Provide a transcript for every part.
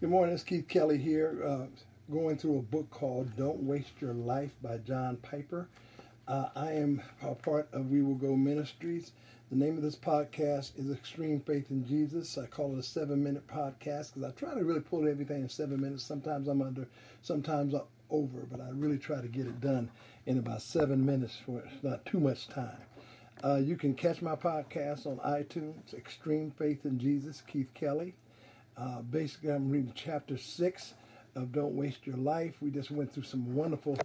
Good morning, it's Keith Kelly here, uh, going through a book called Don't Waste Your Life by John Piper. Uh, I am a part of We Will Go Ministries. The name of this podcast is Extreme Faith in Jesus. I call it a seven minute podcast because I try to really pull everything in seven minutes. Sometimes I'm under, sometimes I'm over, but I really try to get it done in about seven minutes for not too much time. Uh, you can catch my podcast on iTunes, Extreme Faith in Jesus, Keith Kelly. Uh, basically, I'm reading chapter six of Don't Waste Your Life. We just went through some wonderful,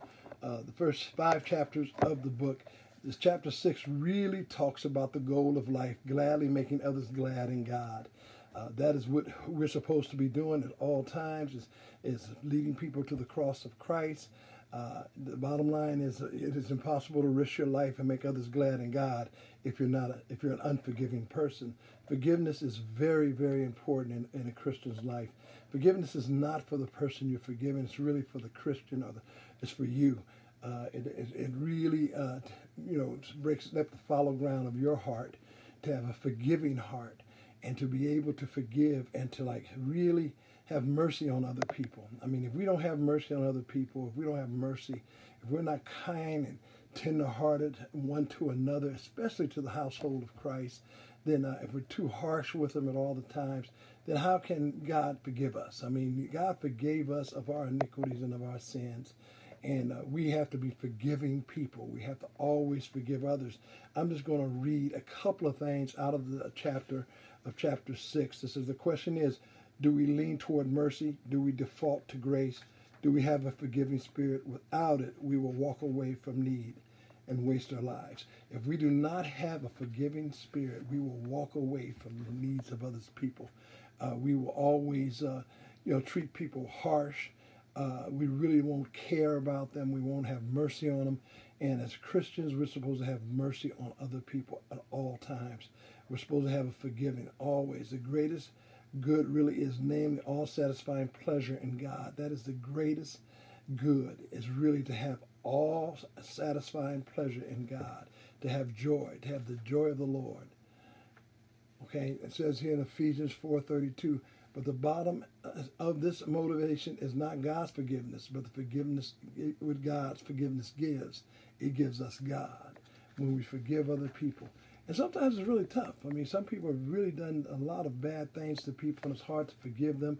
uh, the first five chapters of the book. This chapter six really talks about the goal of life, gladly making others glad in God. Uh, that is what we're supposed to be doing at all times, is, is leading people to the cross of Christ. Uh, the bottom line is it is impossible to risk your life and make others glad in God if you're not a, if you're an unforgiving person. Forgiveness is very very important in, in a Christian's life. Forgiveness is not for the person you're forgiving; it's really for the Christian or the, it's for you. Uh, it, it, it, really uh, you know breaks up the fallow ground of your heart to have a forgiving heart and to be able to forgive and to like really have mercy on other people. I mean, if we don't have mercy on other people, if we don't have mercy, if we're not kind and tenderhearted one to another, especially to the household of Christ, then uh, if we're too harsh with them at all the times, then how can God forgive us? I mean, God forgave us of our iniquities and of our sins. And uh, we have to be forgiving people. We have to always forgive others. I'm just going to read a couple of things out of the chapter of chapter 6. This is the question is, do we lean toward mercy? Do we default to grace? Do we have a forgiving spirit? Without it, we will walk away from need and waste our lives. If we do not have a forgiving spirit, we will walk away from the needs of other people. Uh, we will always, uh, you know, treat people harsh. Uh, we really won't care about them. We won't have mercy on them. And as Christians, we're supposed to have mercy on other people at all times. We're supposed to have a forgiving always. The greatest good really is namely all satisfying pleasure in God. That is the greatest good is really to have all satisfying pleasure in God, to have joy, to have the joy of the Lord. Okay, it says here in Ephesians 4:32, but the bottom uh, of this motivation is not God's forgiveness, but the forgiveness what God's forgiveness gives. It gives us God when we forgive other people. And sometimes it's really tough. I mean, some people have really done a lot of bad things to people, and it's hard to forgive them.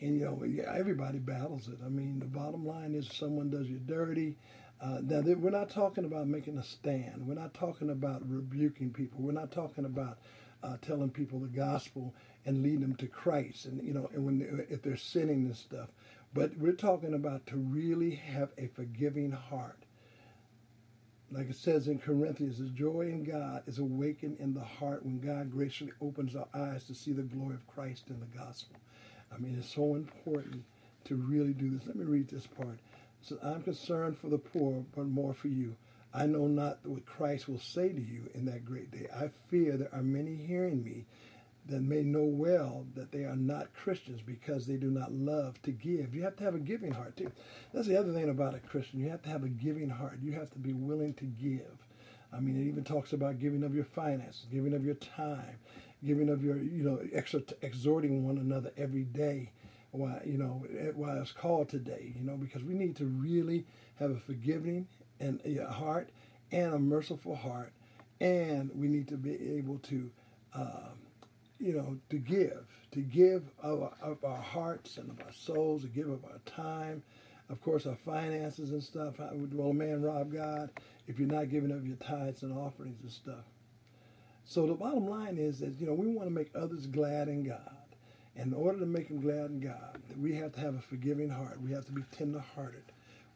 And, you know, everybody battles it. I mean, the bottom line is someone does you dirty. Uh, now, we're not talking about making a stand. We're not talking about rebuking people. We're not talking about uh, telling people the gospel and leading them to Christ. And, you know, and when they, if they're sinning and stuff. But we're talking about to really have a forgiving heart like it says in Corinthians, the joy in God is awakened in the heart when God graciously opens our eyes to see the glory of Christ in the gospel. I mean, it's so important to really do this. Let me read this part. So I'm concerned for the poor, but more for you. I know not what Christ will say to you in that great day. I fear there are many hearing me that may know well that they are not Christians because they do not love to give. You have to have a giving heart too. That's the other thing about a Christian. You have to have a giving heart. You have to be willing to give. I mean, it even talks about giving of your finances, giving of your time, giving of your, you know, exhorting one another every day. Why, you know, why it's called today, you know, because we need to really have a forgiving and a heart and a merciful heart, and we need to be able to um, you know, to give, to give of, of our hearts and of our souls, to give of our time, of course, our finances and stuff. Will a man rob God if you're not giving of your tithes and offerings and stuff? So the bottom line is that, you know, we want to make others glad in God. And in order to make them glad in God, we have to have a forgiving heart. We have to be tender-hearted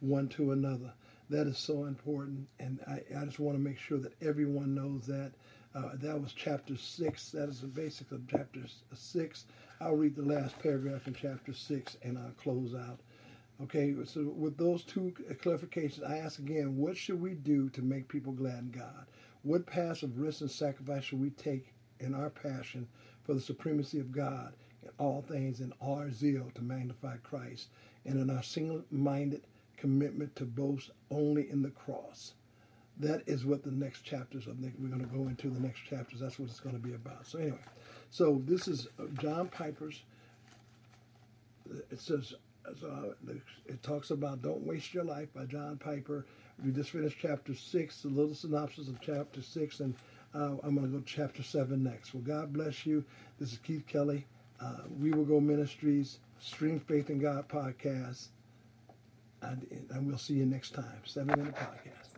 one to another. That is so important. And I, I just want to make sure that everyone knows that. Uh, that was chapter 6. That is the basics of chapter 6. I'll read the last paragraph in chapter 6 and I'll close out. Okay, so with those two clarifications, I ask again, what should we do to make people glad in God? What paths of risk and sacrifice should we take in our passion for the supremacy of God in all things and our zeal to magnify Christ and in our single-minded commitment to boast only in the cross? That is what the next chapters of we're going to go into the next chapters. That's what it's going to be about. So anyway, so this is uh, John Piper's it says, uh, it talks about Don't Waste Your Life by John Piper. We just finished chapter six, a little synopsis of chapter six, and uh, I'm going to go to chapter seven next. Well, God bless you. This is Keith Kelly. Uh, we Will Go Ministries, Extreme Faith in God podcast. And, and we'll see you next time. Seven minute podcast.